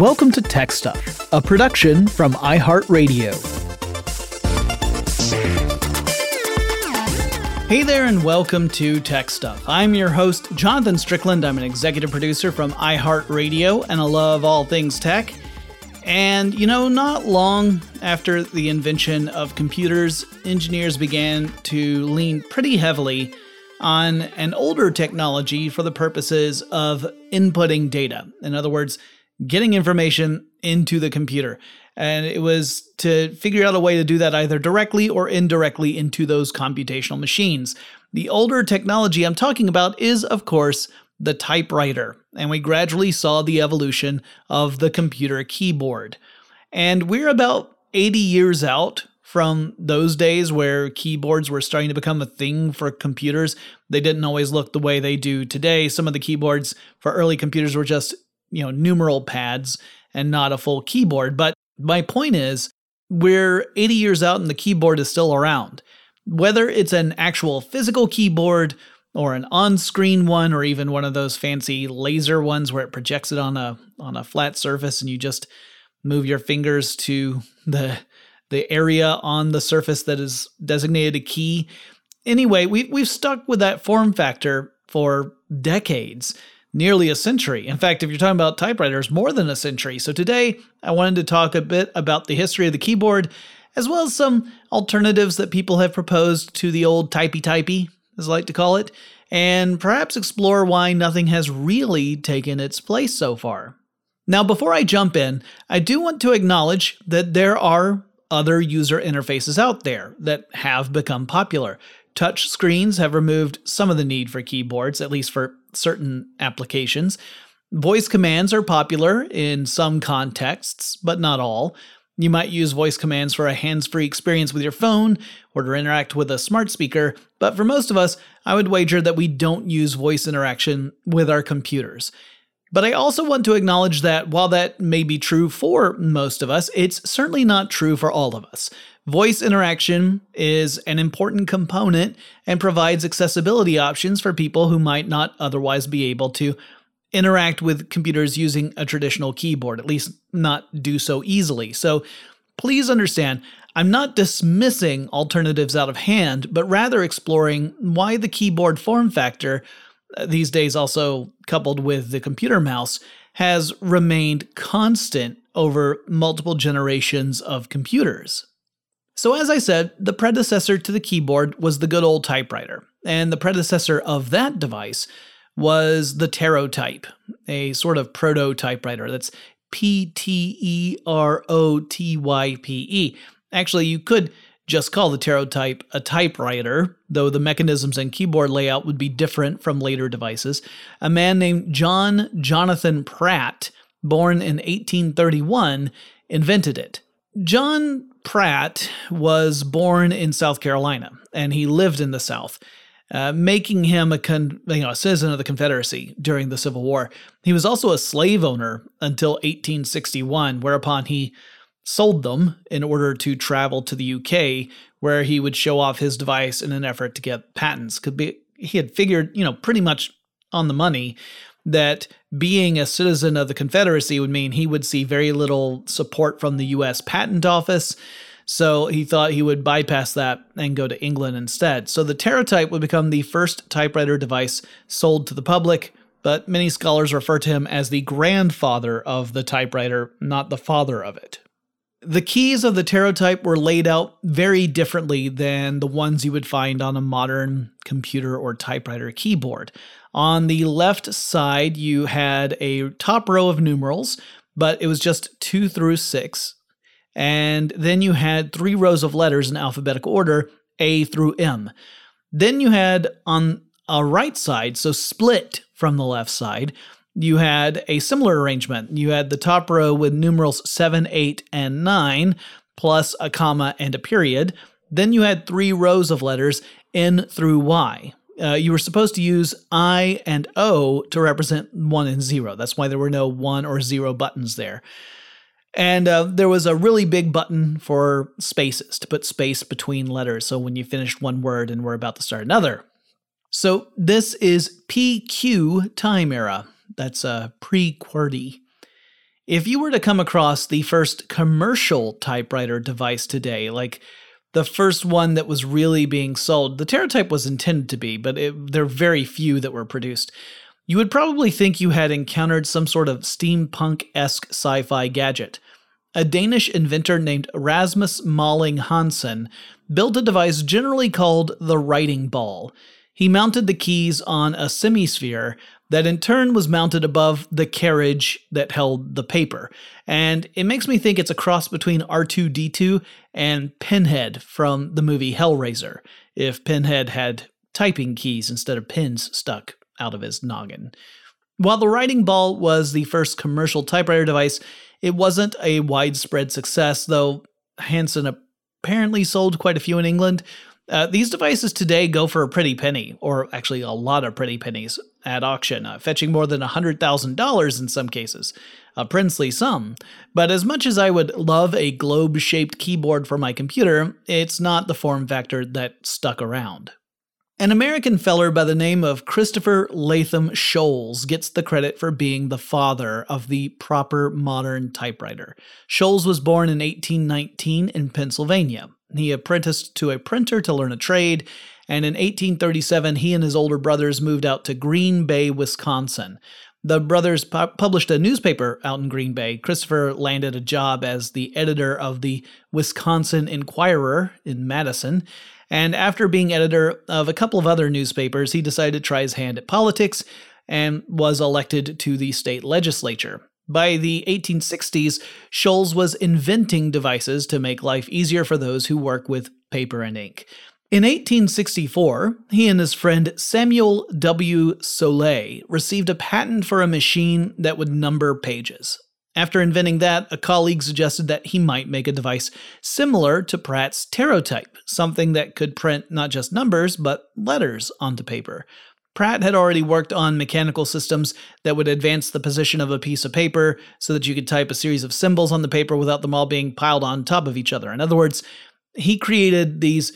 Welcome to Tech Stuff, a production from iHeartRadio. Hey there, and welcome to Tech Stuff. I'm your host, Jonathan Strickland. I'm an executive producer from iHeartRadio, and I love all things tech. And you know, not long after the invention of computers, engineers began to lean pretty heavily on an older technology for the purposes of inputting data. In other words, getting information into the computer. And it was to figure out a way to do that either directly or indirectly into those computational machines. The older technology I'm talking about is, of course, the typewriter. And we gradually saw the evolution of the computer keyboard. And we're about 80 years out from those days where keyboards were starting to become a thing for computers. They didn't always look the way they do today. Some of the keyboards for early computers were just you know, numeral pads and not a full keyboard. But my point is, we're 80 years out and the keyboard is still around. Whether it's an actual physical keyboard or an on-screen one or even one of those fancy laser ones where it projects it on a on a flat surface and you just move your fingers to the the area on the surface that is designated a key. Anyway, we we've stuck with that form factor for decades nearly a century. In fact, if you're talking about typewriters, more than a century. So today, I wanted to talk a bit about the history of the keyboard, as well as some alternatives that people have proposed to the old typey typey, as I like to call it, and perhaps explore why nothing has really taken its place so far. Now, before I jump in, I do want to acknowledge that there are other user interfaces out there that have become popular. Touch screens have removed some of the need for keyboards, at least for certain applications. Voice commands are popular in some contexts, but not all. You might use voice commands for a hands free experience with your phone or to interact with a smart speaker, but for most of us, I would wager that we don't use voice interaction with our computers. But I also want to acknowledge that while that may be true for most of us, it's certainly not true for all of us. Voice interaction is an important component and provides accessibility options for people who might not otherwise be able to interact with computers using a traditional keyboard, at least not do so easily. So please understand, I'm not dismissing alternatives out of hand, but rather exploring why the keyboard form factor, these days also coupled with the computer mouse, has remained constant over multiple generations of computers. So, as I said, the predecessor to the keyboard was the good old typewriter, and the predecessor of that device was the Pterotype, a sort of proto typewriter that's P T E R O T Y P E. Actually, you could just call the Pterotype a typewriter, though the mechanisms and keyboard layout would be different from later devices. A man named John Jonathan Pratt, born in 1831, invented it. John Pratt was born in South Carolina and he lived in the South, uh, making him a, con- you know, a citizen of the Confederacy during the Civil War. He was also a slave owner until 1861, whereupon he sold them in order to travel to the UK, where he would show off his device in an effort to get patents. Could be he had figured, you know, pretty much on the money that being a citizen of the Confederacy would mean he would see very little support from the US Patent Office. So he thought he would bypass that and go to England instead. So the Pterotype would become the first typewriter device sold to the public, but many scholars refer to him as the grandfather of the typewriter, not the father of it. The keys of the Pterotype were laid out very differently than the ones you would find on a modern computer or typewriter keyboard. On the left side, you had a top row of numerals, but it was just two through six. And then you had three rows of letters in alphabetical order, A through M. Then you had on a right side, so split from the left side, you had a similar arrangement. You had the top row with numerals 7, 8, and 9, plus a comma and a period. Then you had three rows of letters N through Y uh, you were supposed to use I and O to represent 1 and 0. That's why there were no 1 or 0 buttons there. And uh, there was a really big button for spaces, to put space between letters. So when you finished one word and were about to start another. So this is PQ time era. That's uh, pre QWERTY. If you were to come across the first commercial typewriter device today, like the first one that was really being sold, the Pterotype was intended to be, but it, there are very few that were produced. You would probably think you had encountered some sort of steampunk esque sci fi gadget. A Danish inventor named Rasmus Malling Hansen built a device generally called the writing ball. He mounted the keys on a semisphere that in turn was mounted above the carriage that held the paper. And it makes me think it's a cross between R2D2 and Pinhead from the movie Hellraiser, if Pinhead had typing keys instead of pins stuck out of his noggin. While the writing ball was the first commercial typewriter device, it wasn't a widespread success, though Hansen apparently sold quite a few in England. Uh, these devices today go for a pretty penny, or actually a lot of pretty pennies at auction, uh, fetching more than $100,000 in some cases. A princely sum. But as much as I would love a globe shaped keyboard for my computer, it's not the form factor that stuck around. An American feller by the name of Christopher Latham Sholes gets the credit for being the father of the proper modern typewriter. Sholes was born in 1819 in Pennsylvania. He apprenticed to a printer to learn a trade, and in 1837 he and his older brothers moved out to Green Bay, Wisconsin. The brothers pu- published a newspaper out in Green Bay. Christopher landed a job as the editor of the Wisconsin Inquirer in Madison, and after being editor of a couple of other newspapers, he decided to try his hand at politics and was elected to the state legislature. By the 1860s, Sholes was inventing devices to make life easier for those who work with paper and ink. In 1864, he and his friend Samuel W. Soule received a patent for a machine that would number pages. After inventing that, a colleague suggested that he might make a device similar to Pratt's Pterotype, something that could print not just numbers, but letters onto paper. Pratt had already worked on mechanical systems that would advance the position of a piece of paper so that you could type a series of symbols on the paper without them all being piled on top of each other. In other words, he created these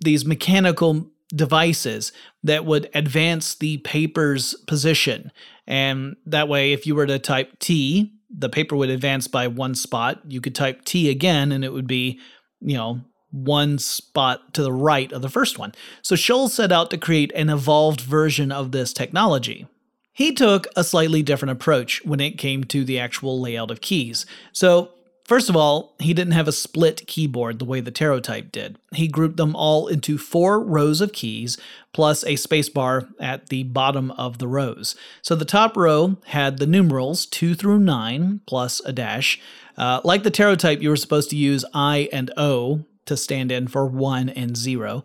these mechanical devices that would advance the paper's position. And that way if you were to type T, the paper would advance by one spot. You could type T again and it would be, you know, one spot to the right of the first one. So Sholes set out to create an evolved version of this technology. He took a slightly different approach when it came to the actual layout of keys. So, first of all, he didn't have a split keyboard the way the Pterotype did. He grouped them all into four rows of keys plus a spacebar at the bottom of the rows. So the top row had the numerals 2 through 9 plus a dash. Uh, like the Pterotype, you were supposed to use I and O to stand in for 1 and 0.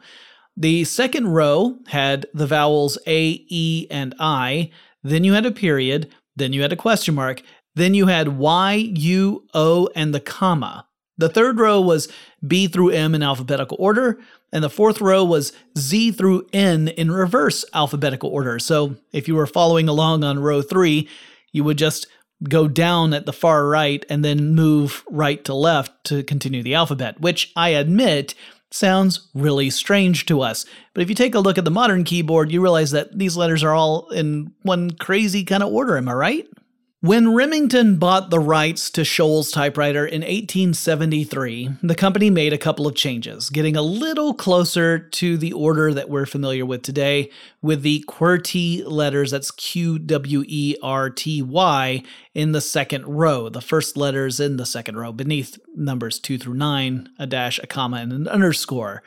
The second row had the vowels A, E, and I. Then you had a period. Then you had a question mark. Then you had Y, U, O, and the comma. The third row was B through M in alphabetical order, and the fourth row was Z through N in reverse alphabetical order. So if you were following along on row three, you would just go down at the far right and then move right to left to continue the alphabet, which I admit sounds really strange to us. But if you take a look at the modern keyboard, you realize that these letters are all in one crazy kind of order, am I right? When Remington bought the rights to Sholes typewriter in 1873, the company made a couple of changes, getting a little closer to the order that we're familiar with today, with the QWERTY letters, that's Q W E R T Y, in the second row, the first letters in the second row, beneath numbers 2 through 9, a dash, a comma, and an underscore.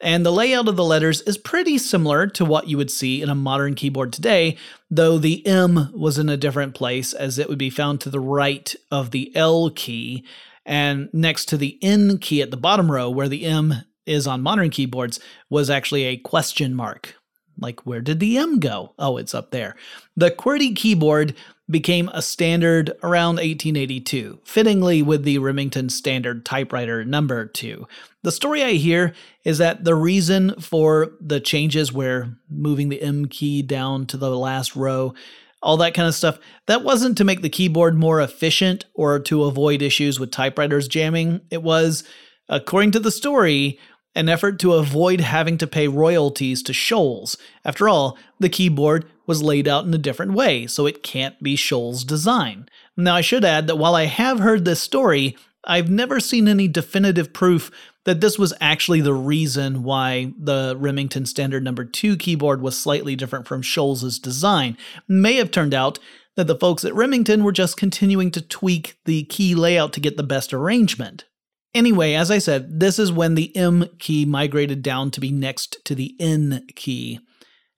And the layout of the letters is pretty similar to what you would see in a modern keyboard today, though the M was in a different place as it would be found to the right of the L key and next to the N key at the bottom row where the M is on modern keyboards was actually a question mark. Like, where did the M go? Oh, it's up there. The QWERTY keyboard became a standard around 1882, fittingly with the Remington Standard Typewriter number 2. The story I hear is that the reason for the changes where moving the M key down to the last row, all that kind of stuff, that wasn't to make the keyboard more efficient or to avoid issues with typewriters jamming. It was, according to the story, an effort to avoid having to pay royalties to Sholes. After all, the keyboard was laid out in a different way, so it can't be Sholes' design. Now, I should add that while I have heard this story, I've never seen any definitive proof that this was actually the reason why the Remington Standard Number 2 keyboard was slightly different from Sholes's design. may have turned out that the folks at Remington were just continuing to tweak the key layout to get the best arrangement. Anyway, as I said, this is when the M key migrated down to be next to the N key.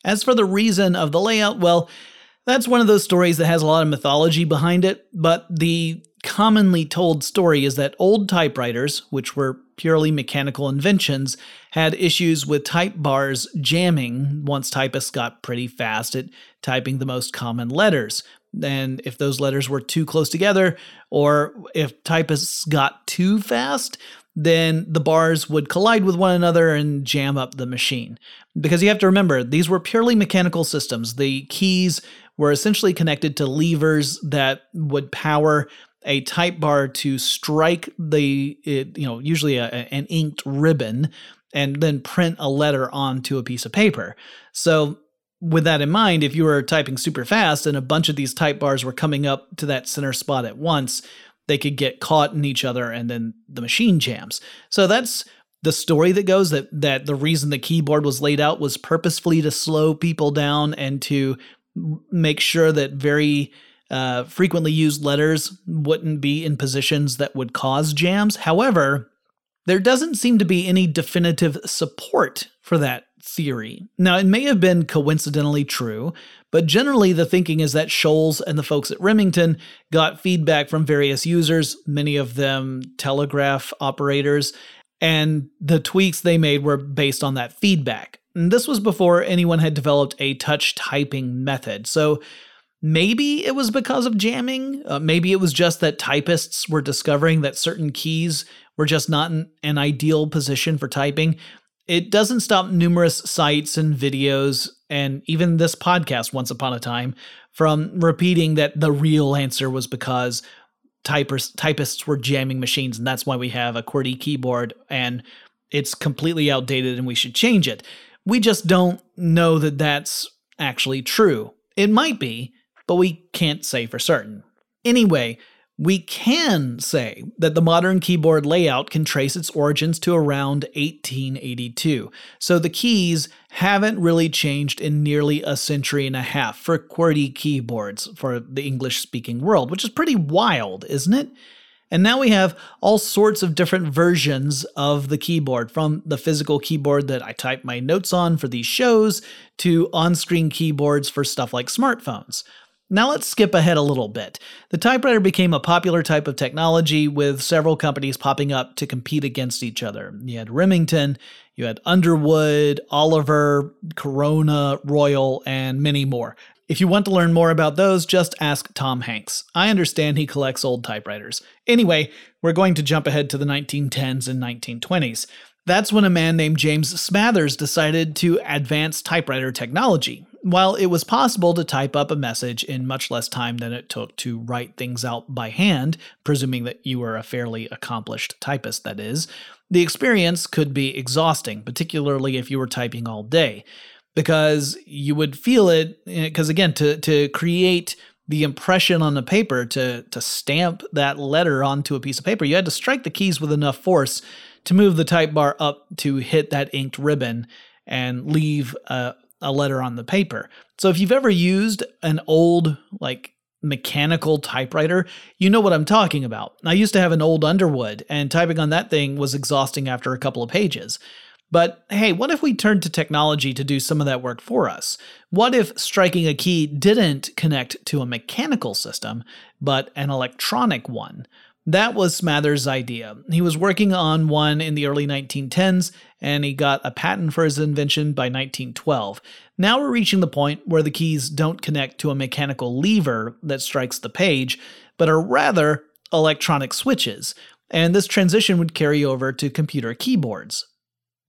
As for the reason of the layout, well, that's one of those stories that has a lot of mythology behind it, but the commonly told story is that old typewriters, which were purely mechanical inventions, had issues with type bars jamming once typists got pretty fast at typing the most common letters. And if those letters were too close together, or if typists got too fast, then the bars would collide with one another and jam up the machine. Because you have to remember, these were purely mechanical systems. The keys were essentially connected to levers that would power a type bar to strike the, it, you know, usually a, an inked ribbon and then print a letter onto a piece of paper. So, with that in mind, if you were typing super fast and a bunch of these type bars were coming up to that center spot at once, they could get caught in each other and then the machine jams. So that's the story that goes that that the reason the keyboard was laid out was purposefully to slow people down and to make sure that very uh, frequently used letters wouldn't be in positions that would cause jams. However, there doesn't seem to be any definitive support for that theory. Now, it may have been coincidentally true, but generally the thinking is that Sholes and the folks at Remington got feedback from various users, many of them telegraph operators, and the tweaks they made were based on that feedback. And this was before anyone had developed a touch typing method. So maybe it was because of jamming. Uh, maybe it was just that typists were discovering that certain keys were just not an ideal position for typing. It doesn't stop numerous sites and videos, and even this podcast, once upon a time, from repeating that the real answer was because typers, typists were jamming machines, and that's why we have a QWERTY keyboard, and it's completely outdated and we should change it. We just don't know that that's actually true. It might be, but we can't say for certain. Anyway, we can say that the modern keyboard layout can trace its origins to around 1882, so the keys haven't really changed in nearly a century and a half for QWERTY keyboards for the English speaking world, which is pretty wild, isn't it? And now we have all sorts of different versions of the keyboard, from the physical keyboard that I type my notes on for these shows to on screen keyboards for stuff like smartphones. Now let's skip ahead a little bit. The typewriter became a popular type of technology with several companies popping up to compete against each other. You had Remington, you had Underwood, Oliver, Corona, Royal, and many more. If you want to learn more about those, just ask Tom Hanks. I understand he collects old typewriters. Anyway, we're going to jump ahead to the 1910s and 1920s. That's when a man named James Smathers decided to advance typewriter technology. While it was possible to type up a message in much less time than it took to write things out by hand, presuming that you were a fairly accomplished typist, that is, the experience could be exhausting, particularly if you were typing all day because you would feel it because eh, again to to create the impression on the paper to to stamp that letter onto a piece of paper you had to strike the keys with enough force to move the type bar up to hit that inked ribbon and leave a, a letter on the paper so if you've ever used an old like mechanical typewriter, you know what I'm talking about. I used to have an old Underwood, and typing on that thing was exhausting after a couple of pages. But hey, what if we turned to technology to do some of that work for us? What if striking a key didn't connect to a mechanical system, but an electronic one? That was Smathers' idea. He was working on one in the early 1910s, and he got a patent for his invention by 1912. Now we're reaching the point where the keys don't connect to a mechanical lever that strikes the page, but are rather electronic switches, and this transition would carry over to computer keyboards.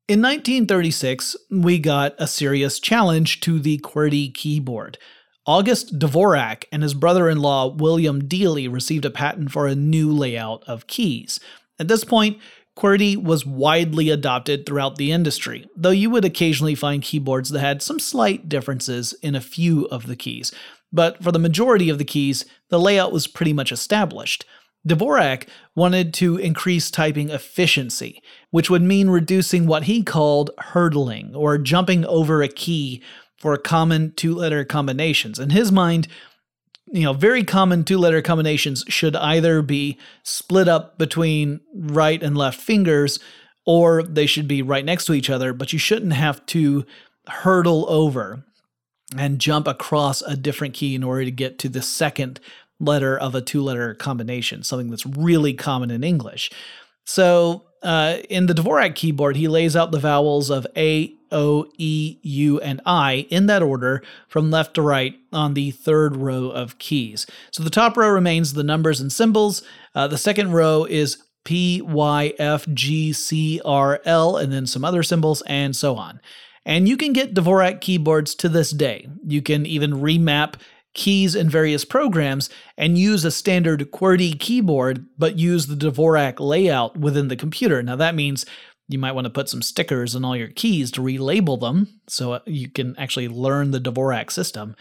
In 1936, we got a serious challenge to the QWERTY keyboard. August Dvorak and his brother in law William Dealey received a patent for a new layout of keys. At this point, QWERTY was widely adopted throughout the industry, though you would occasionally find keyboards that had some slight differences in a few of the keys. but for the majority of the keys, the layout was pretty much established. Dvorak wanted to increase typing efficiency, which would mean reducing what he called hurdling, or jumping over a key for common two letter combinations. In his mind, you know, very common two letter combinations should either be split up between right and left fingers or they should be right next to each other, but you shouldn't have to hurdle over and jump across a different key in order to get to the second letter of a two letter combination, something that's really common in English. So, uh, in the Dvorak keyboard, he lays out the vowels of A, O, E, U, and I in that order from left to right on the third row of keys. So the top row remains the numbers and symbols. Uh, the second row is P, Y, F, G, C, R, L, and then some other symbols, and so on. And you can get Dvorak keyboards to this day. You can even remap keys in various programs and use a standard QWERTY keyboard, but use the Dvorak layout within the computer. Now, that means you might want to put some stickers on all your keys to relabel them so uh, you can actually learn the Dvorak system.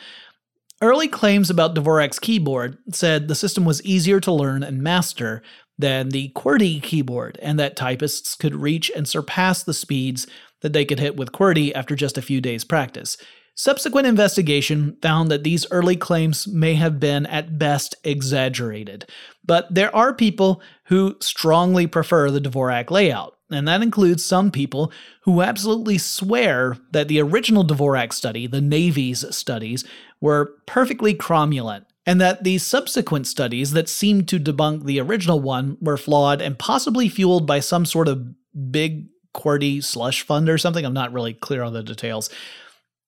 Early claims about Dvorak's keyboard said the system was easier to learn and master than the QWERTY keyboard, and that typists could reach and surpass the speeds that they could hit with QWERTY after just a few days' practice. Subsequent investigation found that these early claims may have been at best exaggerated, but there are people who strongly prefer the Dvorak layout, and that includes some people who absolutely swear that the original Dvorak study, the Navy's studies, were perfectly cromulent, and that the subsequent studies that seemed to debunk the original one were flawed and possibly fueled by some sort of big QWERTY slush fund or something. I'm not really clear on the details.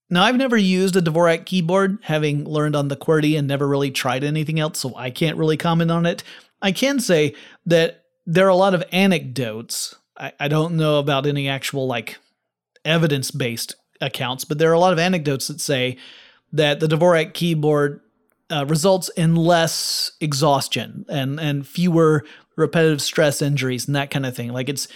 Now, I've never used a Dvorak keyboard, having learned on the QWERTY and never really tried anything else, so I can't really comment on it. I can say that there are a lot of anecdotes. I, I don't know about any actual, like, evidence based accounts, but there are a lot of anecdotes that say that the Dvorak keyboard uh, results in less exhaustion and, and fewer repetitive stress injuries and that kind of thing. Like, it's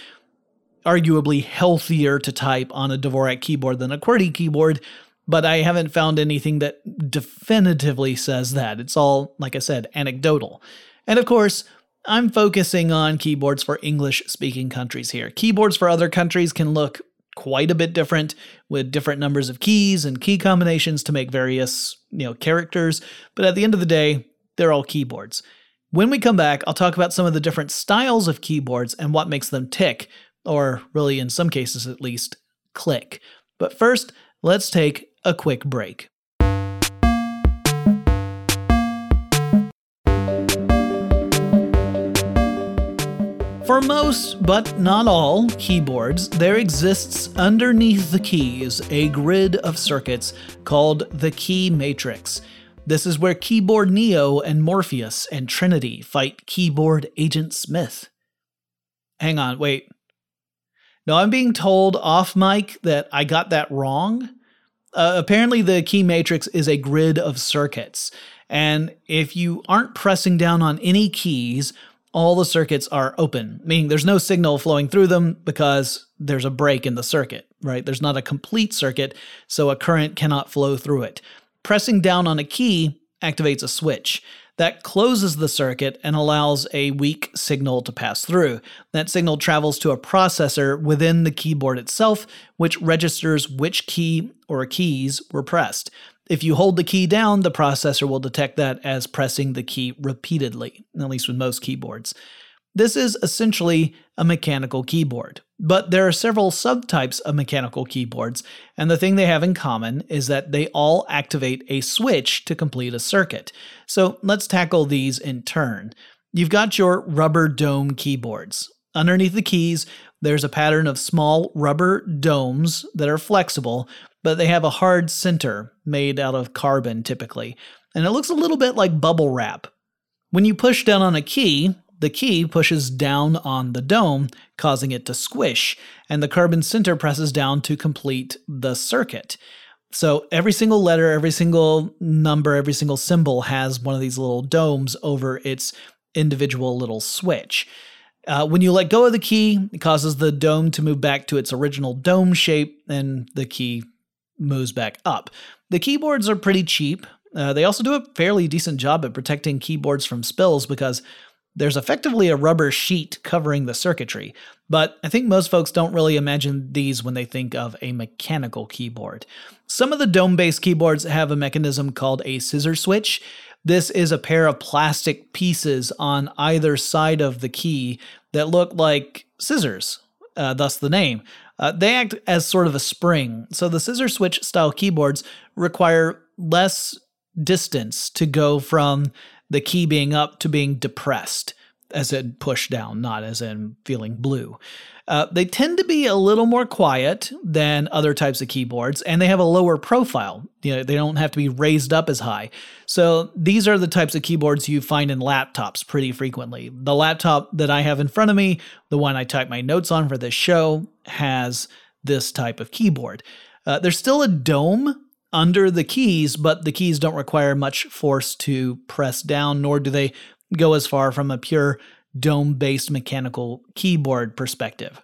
arguably healthier to type on a Dvorak keyboard than a QWERTY keyboard, but I haven't found anything that definitively says that. It's all, like I said, anecdotal. And of course, I'm focusing on keyboards for English speaking countries here. Keyboards for other countries can look quite a bit different with different numbers of keys and key combinations to make various, you know, characters, but at the end of the day, they're all keyboards. When we come back, I'll talk about some of the different styles of keyboards and what makes them tick, or really in some cases at least, click. But first, let's take a quick break. For most, but not all, keyboards, there exists underneath the keys a grid of circuits called the key matrix. This is where Keyboard Neo and Morpheus and Trinity fight Keyboard Agent Smith. Hang on, wait. No, I'm being told off mic that I got that wrong. Uh, apparently, the key matrix is a grid of circuits. And if you aren't pressing down on any keys, all the circuits are open, meaning there's no signal flowing through them because there's a break in the circuit, right? There's not a complete circuit, so a current cannot flow through it. Pressing down on a key activates a switch. That closes the circuit and allows a weak signal to pass through. That signal travels to a processor within the keyboard itself, which registers which key or keys were pressed. If you hold the key down, the processor will detect that as pressing the key repeatedly, at least with most keyboards. This is essentially a mechanical keyboard. But there are several subtypes of mechanical keyboards, and the thing they have in common is that they all activate a switch to complete a circuit. So let's tackle these in turn. You've got your rubber dome keyboards. Underneath the keys, there's a pattern of small rubber domes that are flexible, but they have a hard center made out of carbon typically, and it looks a little bit like bubble wrap. When you push down on a key, the key pushes down on the dome, causing it to squish, and the carbon center presses down to complete the circuit. So every single letter, every single number, every single symbol has one of these little domes over its individual little switch. Uh, when you let go of the key, it causes the dome to move back to its original dome shape, and the key moves back up. The keyboards are pretty cheap. Uh, they also do a fairly decent job at protecting keyboards from spills because there's effectively a rubber sheet covering the circuitry, but I think most folks don't really imagine these when they think of a mechanical keyboard. Some of the dome based keyboards have a mechanism called a scissor switch. This is a pair of plastic pieces on either side of the key that look like scissors, uh, thus the name. Uh, they act as sort of a spring, so the scissor switch style keyboards require less distance to go from the key being up to being depressed, as in pushed down, not as in feeling blue. Uh, they tend to be a little more quiet than other types of keyboards, and they have a lower profile. You know, they don't have to be raised up as high. So these are the types of keyboards you find in laptops pretty frequently. The laptop that I have in front of me, the one I type my notes on for this show, has this type of keyboard. Uh, there's still a dome under the keys, but the keys don't require much force to press down, nor do they go as far from a pure dome based mechanical keyboard perspective.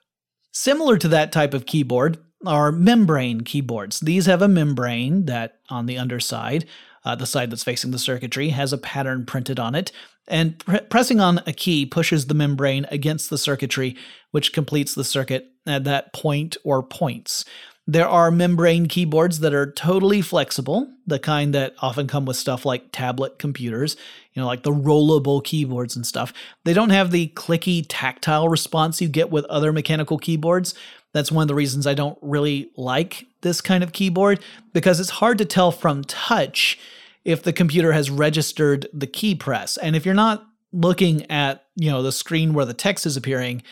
Similar to that type of keyboard are membrane keyboards. These have a membrane that on the underside, uh, the side that's facing the circuitry, has a pattern printed on it, and pr- pressing on a key pushes the membrane against the circuitry, which completes the circuit at that point or points. There are membrane keyboards that are totally flexible, the kind that often come with stuff like tablet computers, you know, like the rollable keyboards and stuff. They don't have the clicky tactile response you get with other mechanical keyboards. That's one of the reasons I don't really like this kind of keyboard because it's hard to tell from touch if the computer has registered the key press. And if you're not looking at, you know, the screen where the text is appearing,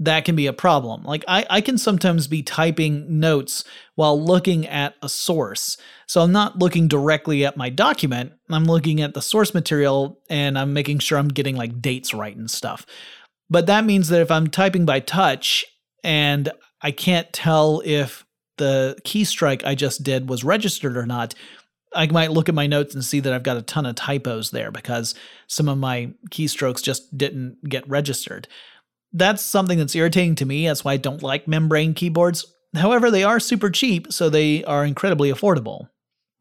that can be a problem. Like I, I can sometimes be typing notes while looking at a source. So I'm not looking directly at my document. I'm looking at the source material and I'm making sure I'm getting like dates right and stuff. But that means that if I'm typing by touch and I can't tell if the key strike I just did was registered or not, I might look at my notes and see that I've got a ton of typos there because some of my keystrokes just didn't get registered. That's something that's irritating to me. That's why I don't like membrane keyboards. However, they are super cheap, so they are incredibly affordable.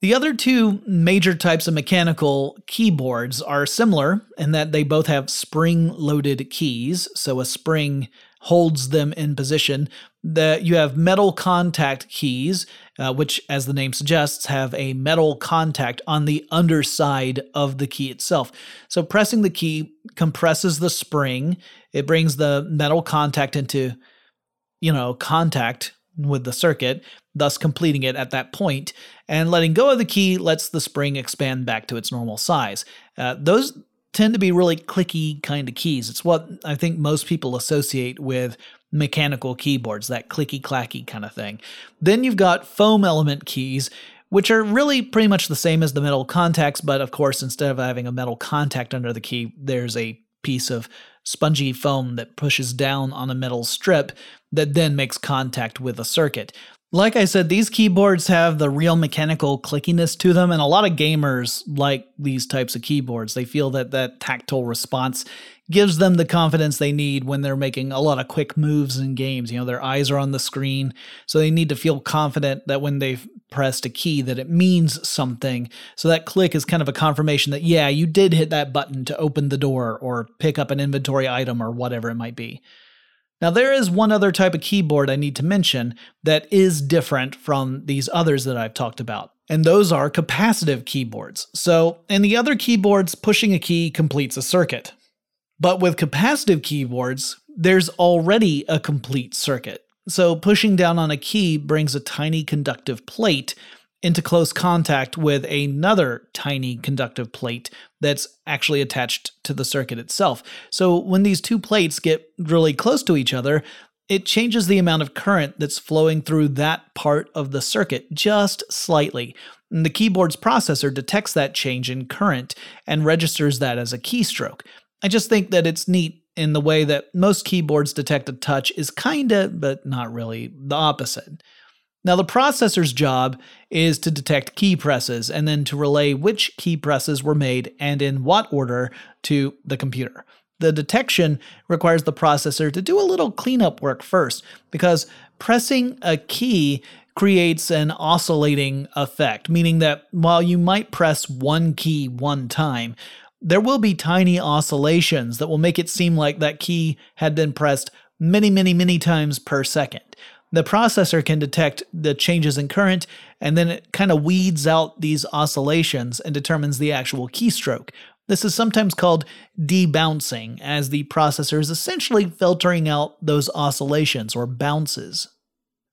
The other two major types of mechanical keyboards are similar in that they both have spring loaded keys, so a spring holds them in position. The, you have metal contact keys, uh, which, as the name suggests, have a metal contact on the underside of the key itself. So pressing the key compresses the spring. It brings the metal contact into, you know, contact with the circuit, thus completing it at that point. And letting go of the key lets the spring expand back to its normal size. Uh, those tend to be really clicky kind of keys. It's what I think most people associate with mechanical keyboards, that clicky clacky kind of thing. Then you've got foam element keys, which are really pretty much the same as the metal contacts, but of course, instead of having a metal contact under the key, there's a piece of spongy foam that pushes down on a metal strip that then makes contact with a circuit. Like I said, these keyboards have the real mechanical clickiness to them, and a lot of gamers like these types of keyboards. They feel that that tactile response gives them the confidence they need when they're making a lot of quick moves in games. You know, their eyes are on the screen, so they need to feel confident that when they've pressed a key that it means something. So that click is kind of a confirmation that yeah, you did hit that button to open the door or pick up an inventory item or whatever it might be. Now, there is one other type of keyboard I need to mention that is different from these others that I've talked about, and those are capacitive keyboards. So, in the other keyboards, pushing a key completes a circuit. But with capacitive keyboards, there's already a complete circuit. So, pushing down on a key brings a tiny conductive plate into close contact with another tiny conductive plate that's actually attached to the circuit itself. So when these two plates get really close to each other, it changes the amount of current that's flowing through that part of the circuit just slightly. And the keyboard's processor detects that change in current and registers that as a keystroke. I just think that it's neat in the way that most keyboards detect a touch is kinda, but not really, the opposite. Now, the processor's job is to detect key presses and then to relay which key presses were made and in what order to the computer. The detection requires the processor to do a little cleanup work first because pressing a key creates an oscillating effect, meaning that while you might press one key one time, there will be tiny oscillations that will make it seem like that key had been pressed many, many, many times per second. The processor can detect the changes in current and then it kind of weeds out these oscillations and determines the actual keystroke. This is sometimes called debouncing, as the processor is essentially filtering out those oscillations or bounces.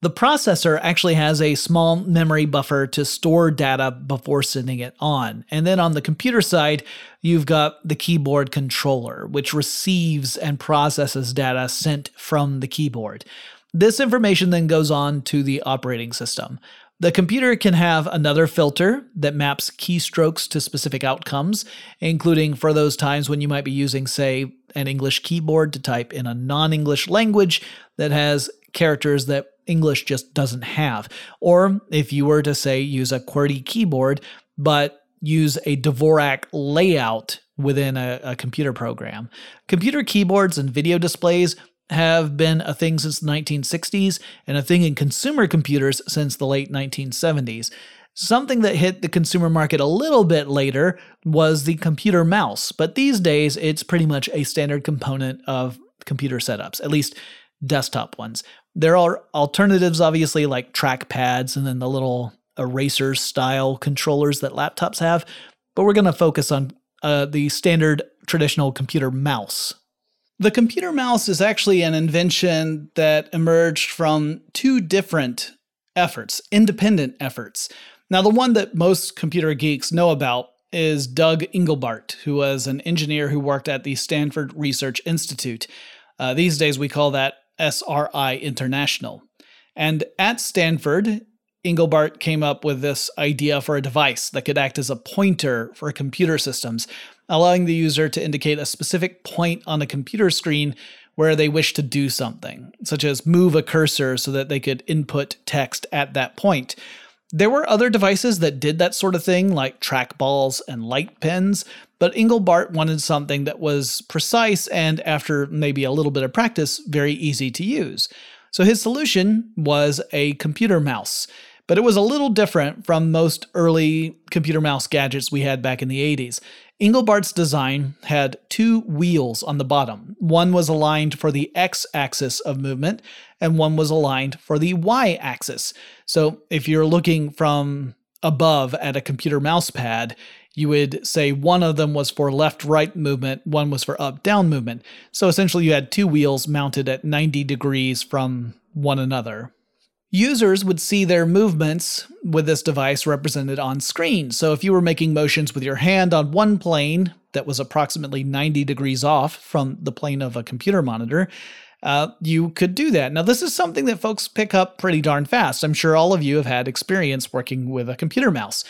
The processor actually has a small memory buffer to store data before sending it on. And then on the computer side, you've got the keyboard controller, which receives and processes data sent from the keyboard. This information then goes on to the operating system. The computer can have another filter that maps keystrokes to specific outcomes, including for those times when you might be using, say, an English keyboard to type in a non English language that has characters that English just doesn't have. Or if you were to, say, use a QWERTY keyboard, but use a Dvorak layout within a, a computer program. Computer keyboards and video displays have been a thing since the 1960s and a thing in consumer computers since the late 1970s. Something that hit the consumer market a little bit later was the computer mouse, but these days it's pretty much a standard component of computer setups, at least desktop ones. There are alternatives, obviously, like trackpads and then the little eraser style controllers that laptops have, but we're going to focus on uh, the standard traditional computer mouse the computer mouse is actually an invention that emerged from two different efforts, independent efforts. Now, the one that most computer geeks know about is Doug Engelbart, who was an engineer who worked at the Stanford Research Institute. Uh, these days, we call that SRI International. And at Stanford, Engelbart came up with this idea for a device that could act as a pointer for computer systems allowing the user to indicate a specific point on a computer screen where they wish to do something, such as move a cursor so that they could input text at that point. There were other devices that did that sort of thing, like trackballs and light pens, but Engelbart wanted something that was precise and, after maybe a little bit of practice, very easy to use. So his solution was a computer mouse, but it was a little different from most early computer mouse gadgets we had back in the 80s. Engelbart's design had two wheels on the bottom. One was aligned for the x axis of movement, and one was aligned for the y axis. So if you're looking from above at a computer mouse pad, you would say one of them was for left right movement, one was for up down movement. So essentially, you had two wheels mounted at 90 degrees from one another. Users would see their movements with this device represented on screen. So if you were making motions with your hand on one plane that was approximately 90 degrees off from the plane of a computer monitor, uh, you could do that. Now, this is something that folks pick up pretty darn fast. I'm sure all of you have had experience working with a computer mouse.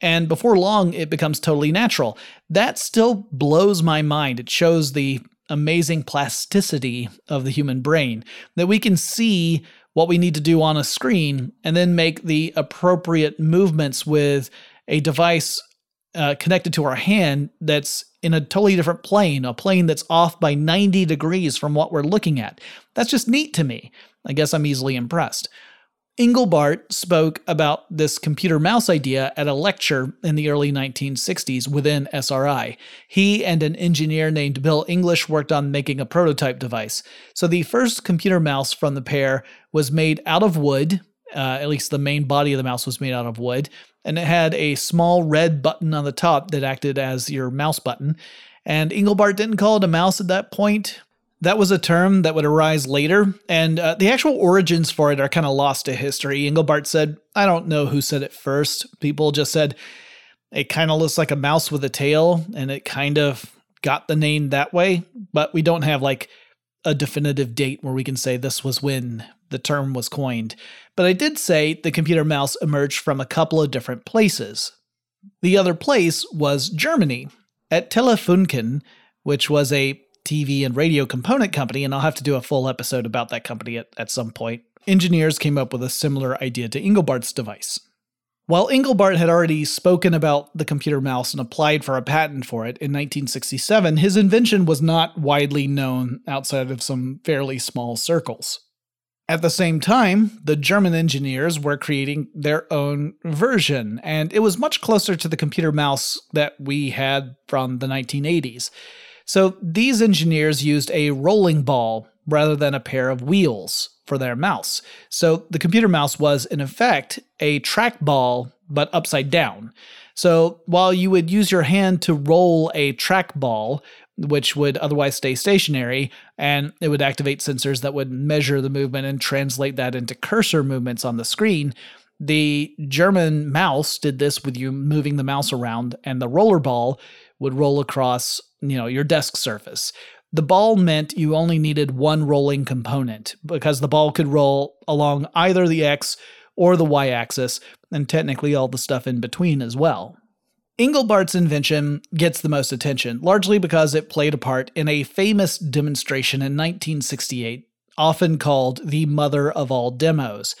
And before long, it becomes totally natural. That still blows my mind. It shows the amazing plasticity of the human brain that we can see what we need to do on a screen and then make the appropriate movements with a device uh, connected to our hand that's in a totally different plane, a plane that's off by 90 degrees from what we're looking at. That's just neat to me. I guess I'm easily impressed. Engelbart spoke about this computer mouse idea at a lecture in the early 1960s within SRI. He and an engineer named Bill English worked on making a prototype device. So the first computer mouse from the pair was made out of wood, uh, at least the main body of the mouse was made out of wood, and it had a small red button on the top that acted as your mouse button. And Engelbart didn't call it a mouse at that point. That was a term that would arise later, and uh, the actual origins for it are kind of lost to history. Engelbart said, I don't know who said it first. People just said, it kind of looks like a mouse with a tail, and it kind of got the name that way, but we don't have like a definitive date where we can say this was when the term was coined. But I did say the computer mouse emerged from a couple of different places. The other place was Germany. At Telefunken, which was a TV and radio component company, and I'll have to do a full episode about that company at, at some point, engineers came up with a similar idea to Engelbart's device. While Engelbart had already spoken about the computer mouse and applied for a patent for it in 1967, his invention was not widely known outside of some fairly small circles. At the same time, the German engineers were creating their own version, and it was much closer to the computer mouse that we had from the 1980s. So these engineers used a rolling ball rather than a pair of wheels for their mouse. So the computer mouse was, in effect, a trackball, but upside down. So while you would use your hand to roll a trackball, which would otherwise stay stationary, and it would activate sensors that would measure the movement and translate that into cursor movements on the screen. The German mouse did this with you moving the mouse around, and the roller ball would roll across, you know, your desk surface. The ball meant you only needed one rolling component because the ball could roll along either the X or the Y axis, and technically all the stuff in between as well. Engelbart's invention gets the most attention, largely because it played a part in a famous demonstration in 1968, often called the mother of all demos.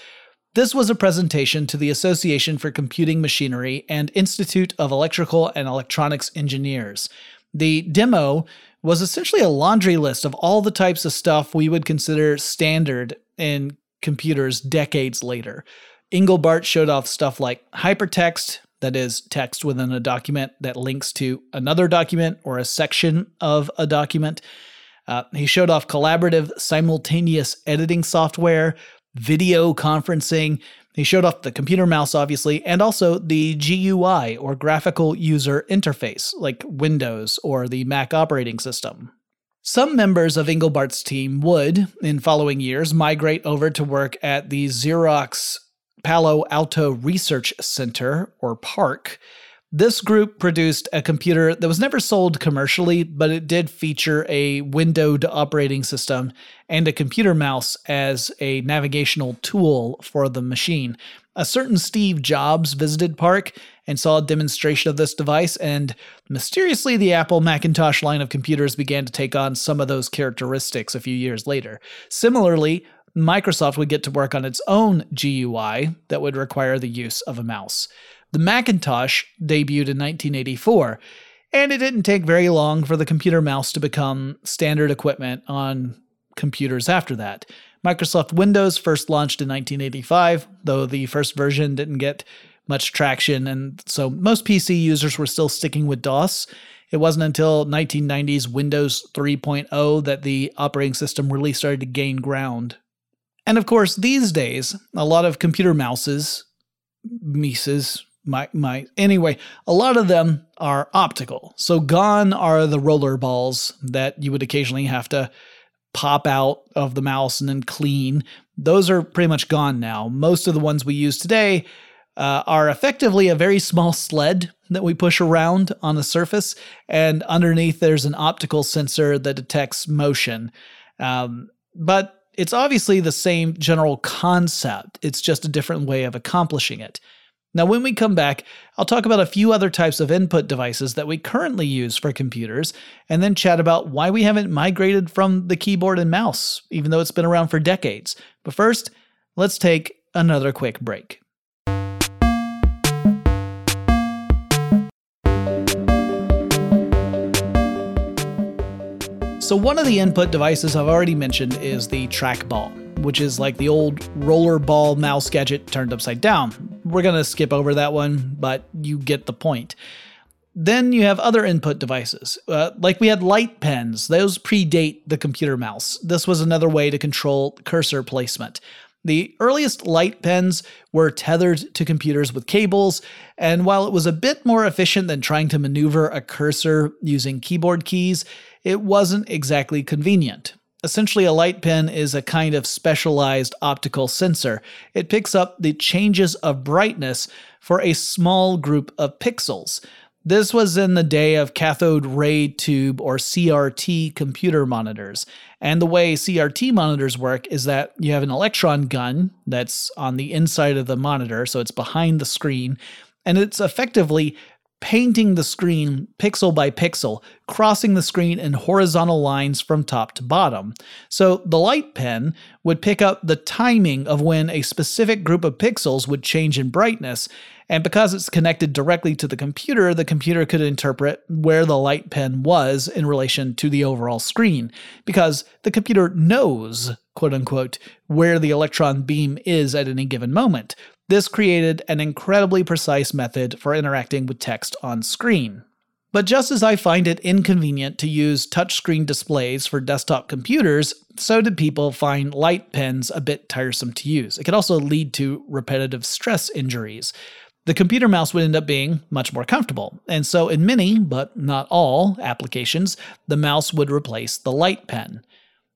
This was a presentation to the Association for Computing Machinery and Institute of Electrical and Electronics Engineers. The demo was essentially a laundry list of all the types of stuff we would consider standard in computers decades later. Engelbart showed off stuff like hypertext, that is, text within a document that links to another document or a section of a document. Uh, he showed off collaborative simultaneous editing software, video conferencing. He showed off the computer mouse, obviously, and also the GUI or graphical user interface, like Windows or the Mac operating system. Some members of Engelbart's team would, in following years, migrate over to work at the Xerox Palo Alto Research Center, or PARC, this group produced a computer that was never sold commercially, but it did feature a windowed operating system and a computer mouse as a navigational tool for the machine. A certain Steve Jobs visited PARC and saw a demonstration of this device, and mysteriously, the Apple Macintosh line of computers began to take on some of those characteristics a few years later. Similarly, Microsoft would get to work on its own GUI that would require the use of a mouse. The Macintosh debuted in 1984, and it didn't take very long for the computer mouse to become standard equipment on computers after that. Microsoft Windows first launched in 1985, though the first version didn't get much traction, and so most PC users were still sticking with DOS. It wasn't until 1990s Windows 3.0 that the operating system really started to gain ground. And of course, these days, a lot of computer mouses, Mises, my my anyway a lot of them are optical. So gone are the roller balls that you would occasionally have to pop out of the mouse and then clean. Those are pretty much gone now. Most of the ones we use today uh, are effectively a very small sled that we push around on the surface and underneath there's an optical sensor that detects motion. Um, but it's obviously the same general concept it's just a different way of accomplishing it now, when we come back, I'll talk about a few other types of input devices that we currently use for computers, and then chat about why we haven't migrated from the keyboard and mouse, even though it's been around for decades. But first, let's take another quick break. So, one of the input devices I've already mentioned is the trackball which is like the old rollerball mouse gadget turned upside down. We're going to skip over that one, but you get the point. Then you have other input devices, uh, like we had light pens. Those predate the computer mouse. This was another way to control cursor placement. The earliest light pens were tethered to computers with cables, and while it was a bit more efficient than trying to maneuver a cursor using keyboard keys, it wasn't exactly convenient. Essentially, a light pen is a kind of specialized optical sensor. It picks up the changes of brightness for a small group of pixels. This was in the day of cathode ray tube or CRT computer monitors. And the way CRT monitors work is that you have an electron gun that's on the inside of the monitor, so it's behind the screen, and it's effectively painting the screen pixel by pixel, crossing the screen in horizontal lines from top to bottom. So the light pen would pick up the timing of when a specific group of pixels would change in brightness. And because it's connected directly to the computer, the computer could interpret where the light pen was in relation to the overall screen. Because the computer knows, quote unquote, where the electron beam is at any given moment. This created an incredibly precise method for interacting with text on screen. But just as I find it inconvenient to use touchscreen displays for desktop computers, so did people find light pens a bit tiresome to use. It could also lead to repetitive stress injuries. The computer mouse would end up being much more comfortable, and so in many, but not all, applications, the mouse would replace the light pen.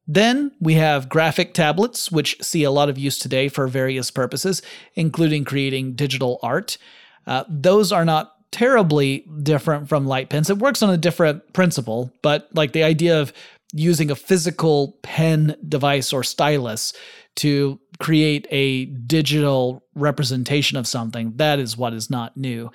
Then we have graphic tablets, which see a lot of use today for various purposes, including creating digital art. Uh, those are not terribly different from light pens. It works on a different principle, but like the idea of using a physical pen device or stylus to create a digital representation of something, that is what is not new.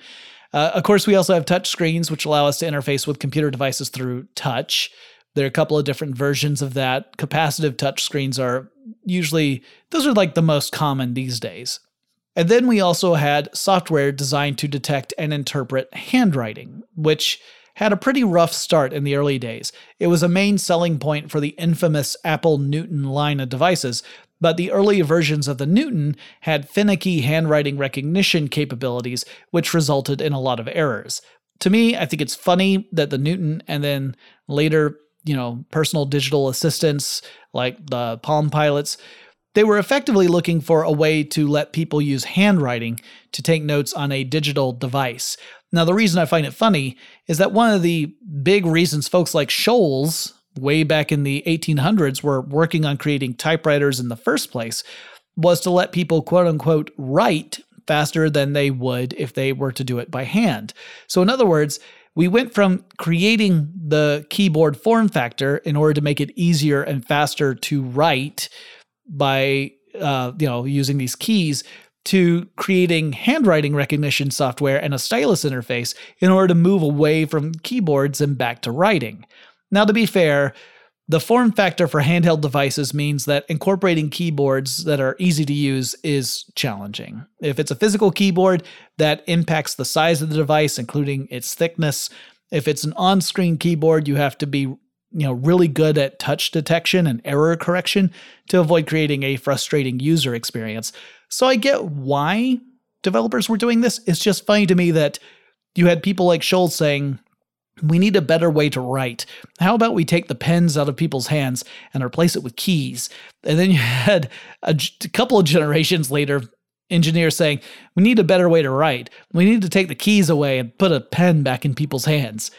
Uh, of course, we also have touch screens, which allow us to interface with computer devices through touch. There are a couple of different versions of that. Capacitive touchscreens are usually, those are like the most common these days. And then we also had software designed to detect and interpret handwriting, which had a pretty rough start in the early days. It was a main selling point for the infamous Apple Newton line of devices, but the early versions of the Newton had finicky handwriting recognition capabilities, which resulted in a lot of errors. To me, I think it's funny that the Newton and then later you know, personal digital assistants like the Palm Pilots, they were effectively looking for a way to let people use handwriting to take notes on a digital device. Now, the reason I find it funny is that one of the big reasons folks like Sholes, way back in the 1800s, were working on creating typewriters in the first place was to let people quote unquote write faster than they would if they were to do it by hand. So, in other words, we went from creating the keyboard form factor in order to make it easier and faster to write by uh, you know using these keys to creating handwriting recognition software and a stylus interface in order to move away from keyboards and back to writing. Now, to be fair, the form factor for handheld devices means that incorporating keyboards that are easy to use is challenging. If it's a physical keyboard, that impacts the size of the device, including its thickness. If it's an on screen keyboard, you have to be you know really good at touch detection and error correction to avoid creating a frustrating user experience. So I get why developers were doing this. It's just funny to me that you had people like Sholes saying, we need a better way to write. How about we take the pens out of people's hands and replace it with keys? And then you had a, a, couple of generations later, engineers saying, we need a better way to write. We need to take the keys away and put a pen back in people's hands.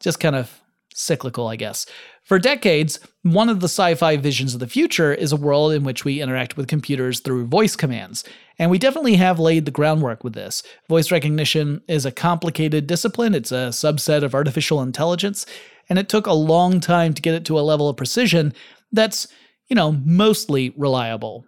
Just kind of cyclical, I guess. For decades, one of the sci fi visions of the future is a world in which we interact with computers through voice commands. And we definitely have laid the groundwork with this. Voice recognition is a complicated discipline, it's a subset of artificial intelligence, and it took a long time to get it to a level of precision that's, you know, mostly reliable.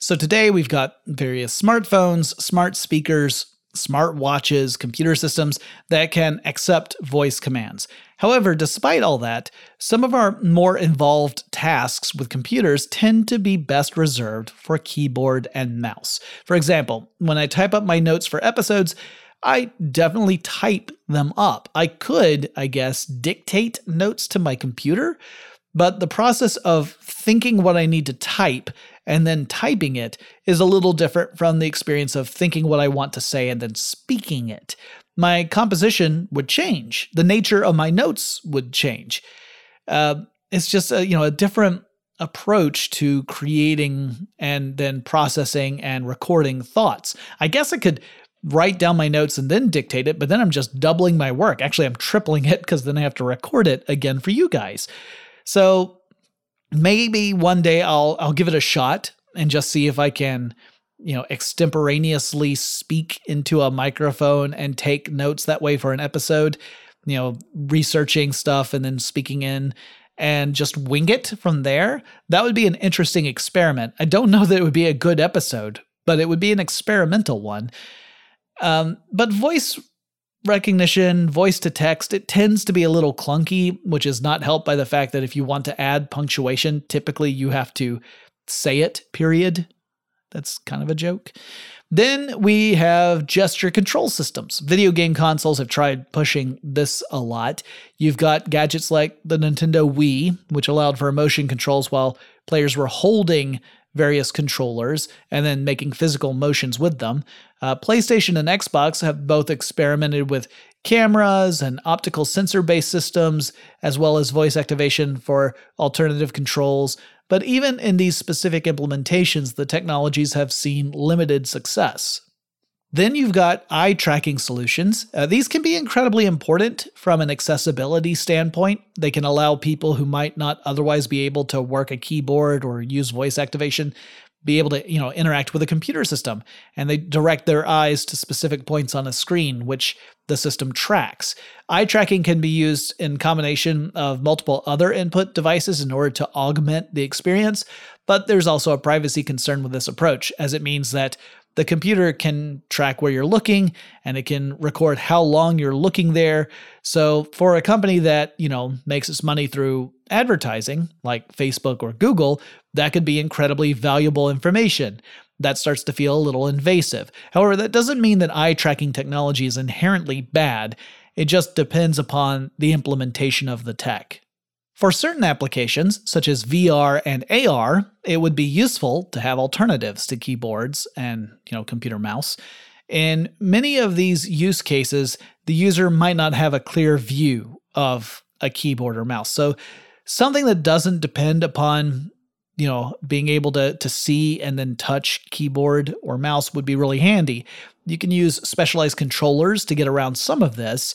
So today we've got various smartphones, smart speakers, smart watches, computer systems that can accept voice commands. However, despite all that, some of our more involved tasks with computers tend to be best reserved for keyboard and mouse. For example, when I type up my notes for episodes, I definitely type them up. I could, I guess, dictate notes to my computer, but the process of thinking what I need to type and then typing it is a little different from the experience of thinking what I want to say and then speaking it. My composition would change. The nature of my notes would change. Uh, it's just a, you know a different approach to creating and then processing and recording thoughts. I guess I could write down my notes and then dictate it, but then I'm just doubling my work. Actually, I'm tripling it because then I have to record it again for you guys. So maybe one day I'll I'll give it a shot and just see if I can, you know, extemporaneously speak into a microphone and take notes that way for an episode, you know, researching stuff and then speaking in and just wing it from there. That would be an interesting experiment. I don't know that it would be a good episode, but it would be an experimental one. Um, but voice recognition, voice to text, it tends to be a little clunky, which is not helped by the fact that if you want to add punctuation, typically you have to say it, period. That's kind of a joke. Then we have gesture control systems. Video game consoles have tried pushing this a lot. You've got gadgets like the Nintendo Wii, which allowed for motion controls while players were holding various controllers and then making physical motions with them. Uh, PlayStation and Xbox have both experimented with cameras and optical sensor based systems, as well as voice activation for alternative controls. But even in these specific implementations, the technologies have seen limited success. Then you've got eye tracking solutions. Uh, these can be incredibly important from an accessibility standpoint. They can allow people who might not otherwise be able to work a keyboard or use voice activation be able to, you know, interact with a computer system and they direct their eyes to specific points on a screen which the system tracks. Eye tracking can be used in combination of multiple other input devices in order to augment the experience, but there's also a privacy concern with this approach as it means that the computer can track where you're looking and it can record how long you're looking there. So for a company that, you know, makes its money through advertising like Facebook or Google, that could be incredibly valuable information. That starts to feel a little invasive. However, that doesn't mean that eye tracking technology is inherently bad. It just depends upon the implementation of the tech. For certain applications, such as VR and AR, it would be useful to have alternatives to keyboards and, you know, computer mouse. In many of these use cases, the user might not have a clear view of a keyboard or mouse. So something that doesn't depend upon you know being able to to see and then touch keyboard or mouse would be really handy you can use specialized controllers to get around some of this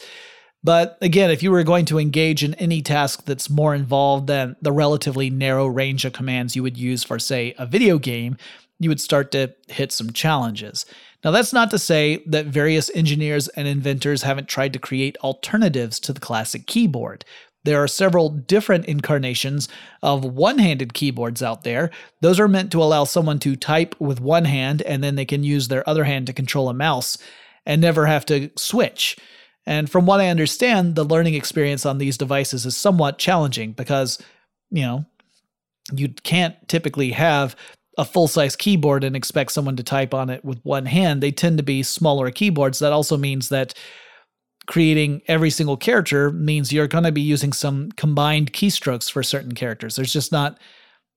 but again, if you were going to engage in any task that's more involved than the relatively narrow range of commands you would use for, say, a video game, you would start to hit some challenges. Now, that's not to say that various engineers and inventors haven't tried to create alternatives to the classic keyboard. There are several different incarnations of one handed keyboards out there. Those are meant to allow someone to type with one hand and then they can use their other hand to control a mouse and never have to switch. And from what I understand, the learning experience on these devices is somewhat challenging because, you know, you can't typically have a full size keyboard and expect someone to type on it with one hand. They tend to be smaller keyboards. That also means that creating every single character means you're going to be using some combined keystrokes for certain characters. There's just not,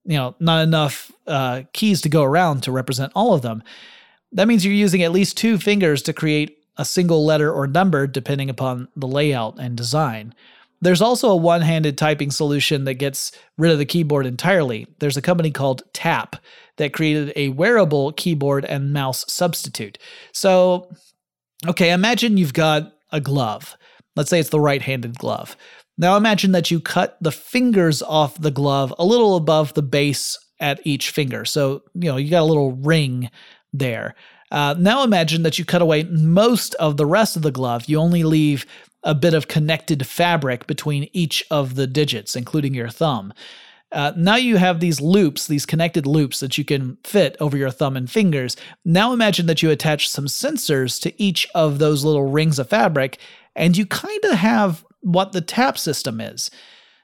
you know, not enough uh, keys to go around to represent all of them. That means you're using at least two fingers to create a single letter or number depending upon the layout and design. There's also a one handed typing solution that gets rid of the keyboard entirely. There's a company called Tap that created a wearable keyboard and mouse substitute. So, okay, imagine you've got a glove. Let's say it's the right handed glove. Now imagine that you cut the fingers off the glove a little above the base at each finger. So, you know, you got a little ring there. Uh, now imagine that you cut away most of the rest of the glove. You only leave a bit of connected fabric between each of the digits, including your thumb. Uh, now you have these loops, these connected loops that you can fit over your thumb and fingers. Now imagine that you attach some sensors to each of those little rings of fabric, and you kind of have what the tap system is.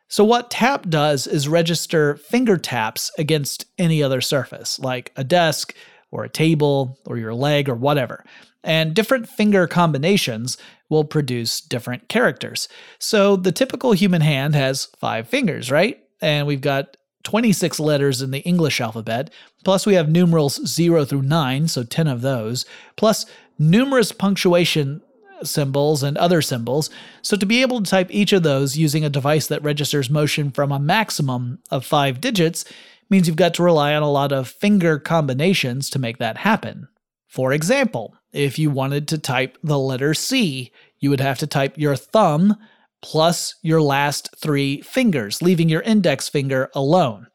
So, what tap does is register finger taps against any other surface, like a desk, or a table or your leg or whatever. And different finger combinations will produce different characters. So the typical human hand has five fingers, right? And we've got 26 letters in the English alphabet, plus we have numerals 0 through 9, so 10 of those, plus numerous punctuation symbols and other symbols. So to be able to type each of those using a device that registers motion from a maximum of 5 digits means you've got to rely on a lot of finger combinations to make that happen. For example, if you wanted to type the letter C, you would have to type your thumb plus your last three fingers, leaving your index finger alone.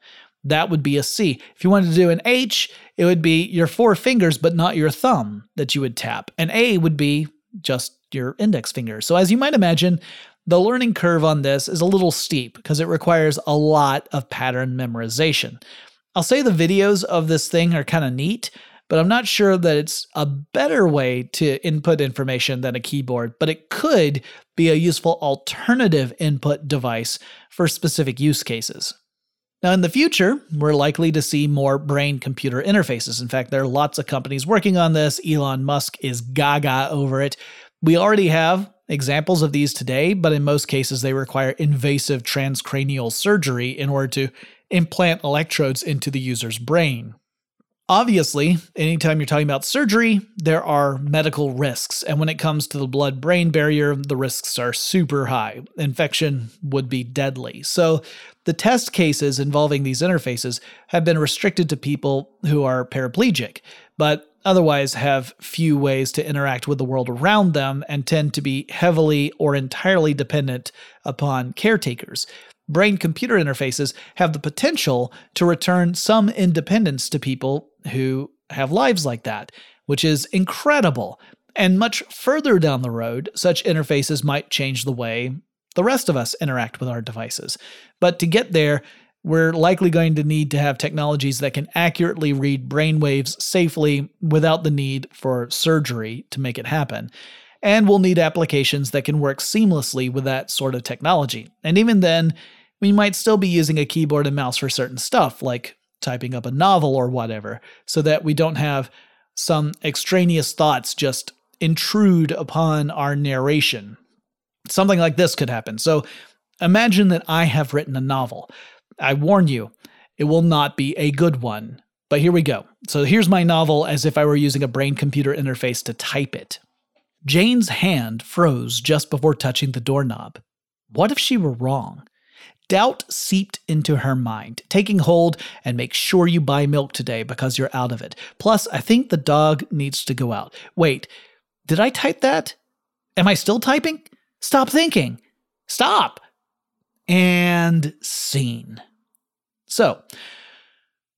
That would be a C. If you wanted to do an H, it would be your four fingers, but not your thumb that you would tap. An A would be just your index finger. So, as you might imagine, the learning curve on this is a little steep because it requires a lot of pattern memorization. I'll say the videos of this thing are kind of neat, but I'm not sure that it's a better way to input information than a keyboard, but it could be a useful alternative input device for specific use cases. Now, in the future, we're likely to see more brain computer interfaces. In fact, there are lots of companies working on this. Elon Musk is gaga over it. We already have examples of these today, but in most cases, they require invasive transcranial surgery in order to implant electrodes into the user's brain. Obviously, anytime you're talking about surgery, there are medical risks. And when it comes to the blood brain barrier, the risks are super high. Infection would be deadly. So, the test cases involving these interfaces have been restricted to people who are paraplegic, but otherwise have few ways to interact with the world around them and tend to be heavily or entirely dependent upon caretakers brain computer interfaces have the potential to return some independence to people who have lives like that, which is incredible. And much further down the road, such interfaces might change the way the rest of us interact with our devices. But to get there, we're likely going to need to have technologies that can accurately read brainwaves safely without the need for surgery to make it happen. And we'll need applications that can work seamlessly with that sort of technology. And even then, we might still be using a keyboard and mouse for certain stuff, like typing up a novel or whatever, so that we don't have some extraneous thoughts just intrude upon our narration. Something like this could happen. So imagine that I have written a novel. I warn you, it will not be a good one. But here we go. So here's my novel as if I were using a brain computer interface to type it. Jane's hand froze just before touching the doorknob. What if she were wrong? Doubt seeped into her mind, taking hold and make sure you buy milk today because you're out of it. Plus, I think the dog needs to go out. Wait, did I type that? Am I still typing? Stop thinking. Stop. And scene. So,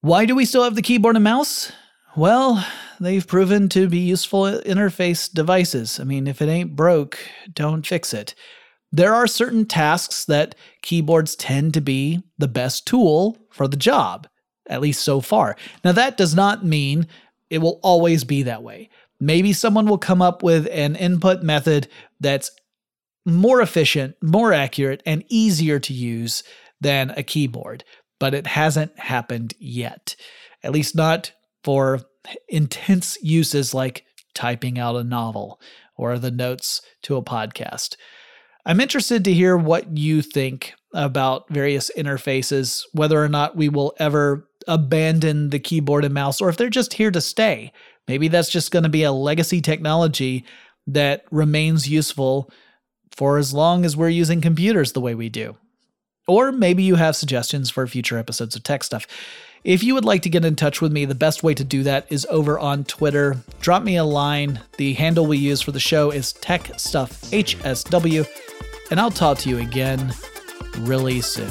why do we still have the keyboard and mouse? Well, they've proven to be useful interface devices. I mean, if it ain't broke, don't fix it there are certain tasks that keyboards tend to be the best tool for the job, at least so far. Now, that does not mean it will always be that way. Maybe someone will come up with an input method that's more efficient, more accurate, and easier to use than a keyboard, but it hasn't happened yet. At least not for intense uses like typing out a novel or the notes to a podcast. I'm interested to hear what you think about various interfaces, whether or not we will ever abandon the keyboard and mouse, or if they're just here to stay. Maybe that's just going to be a legacy technology that remains useful for as long as we're using computers the way we do. Or maybe you have suggestions for future episodes of Tech Stuff. If you would like to get in touch with me, the best way to do that is over on Twitter. Drop me a line. The handle we use for the show is TechStuffHSW and I'll talk to you again really soon.